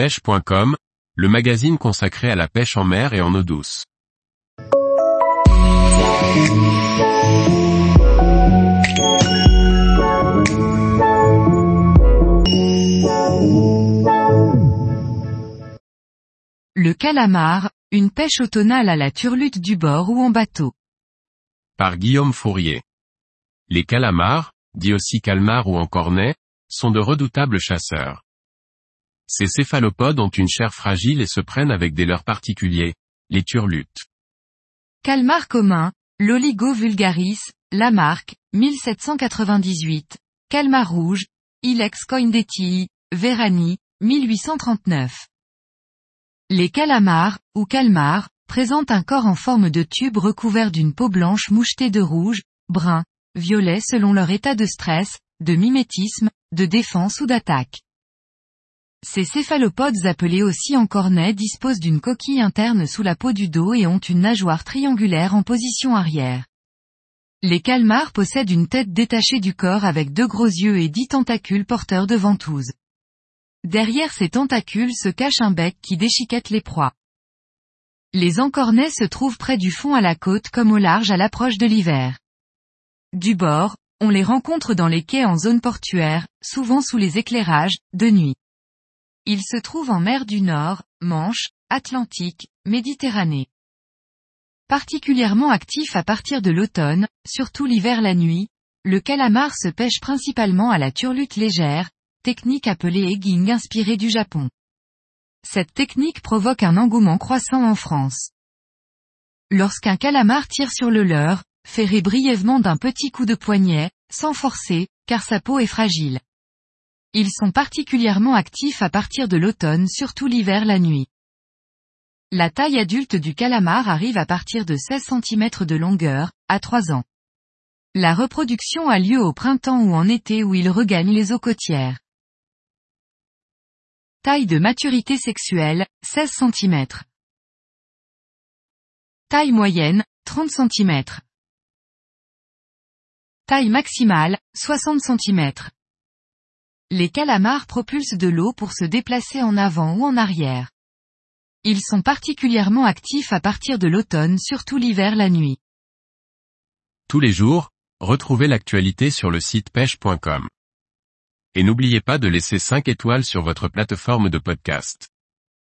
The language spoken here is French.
pêche.com, le magazine consacré à la pêche en mer et en eau douce. Le calamar, une pêche automnale à la turlute du bord ou en bateau. Par Guillaume Fourier. Les calamars, dits aussi calmars ou en cornet, sont de redoutables chasseurs. Ces céphalopodes ont une chair fragile et se prennent avec des leurres particuliers, les turlutes. Calmar commun, l'Oligo vulgaris, Lamarck, 1798. Calmar rouge, Ilex coindetii, Verani, 1839. Les calamars, ou calmars, présentent un corps en forme de tube recouvert d'une peau blanche mouchetée de rouge, brun, violet selon leur état de stress, de mimétisme, de défense ou d'attaque. Ces céphalopodes appelés aussi en cornet disposent d'une coquille interne sous la peau du dos et ont une nageoire triangulaire en position arrière. Les calmars possèdent une tête détachée du corps avec deux gros yeux et dix tentacules porteurs de ventouses. Derrière ces tentacules se cache un bec qui déchiquette les proies. Les encornets se trouvent près du fond à la côte comme au large à l'approche de l'hiver. Du bord, on les rencontre dans les quais en zone portuaire, souvent sous les éclairages, de nuit. Ils se trouvent en mer du Nord, Manche, Atlantique, Méditerranée. Particulièrement actif à partir de l'automne, surtout l'hiver la nuit, le calamar se pêche principalement à la turlute légère, technique appelée egging inspirée du Japon. Cette technique provoque un engouement croissant en France. Lorsqu'un calamar tire sur le leurre, ferré brièvement d'un petit coup de poignet, sans forcer, car sa peau est fragile. Ils sont particulièrement actifs à partir de l'automne surtout l'hiver la nuit. La taille adulte du calamar arrive à partir de 16 cm de longueur, à 3 ans. La reproduction a lieu au printemps ou en été où il regagne les eaux côtières. Taille de maturité sexuelle, 16 cm. Taille moyenne, 30 cm. Taille maximale, 60 cm. Les calamars propulsent de l'eau pour se déplacer en avant ou en arrière. Ils sont particulièrement actifs à partir de l'automne surtout l'hiver la nuit. Tous les jours, retrouvez l'actualité sur le site pêche.com. Et n'oubliez pas de laisser 5 étoiles sur votre plateforme de podcast.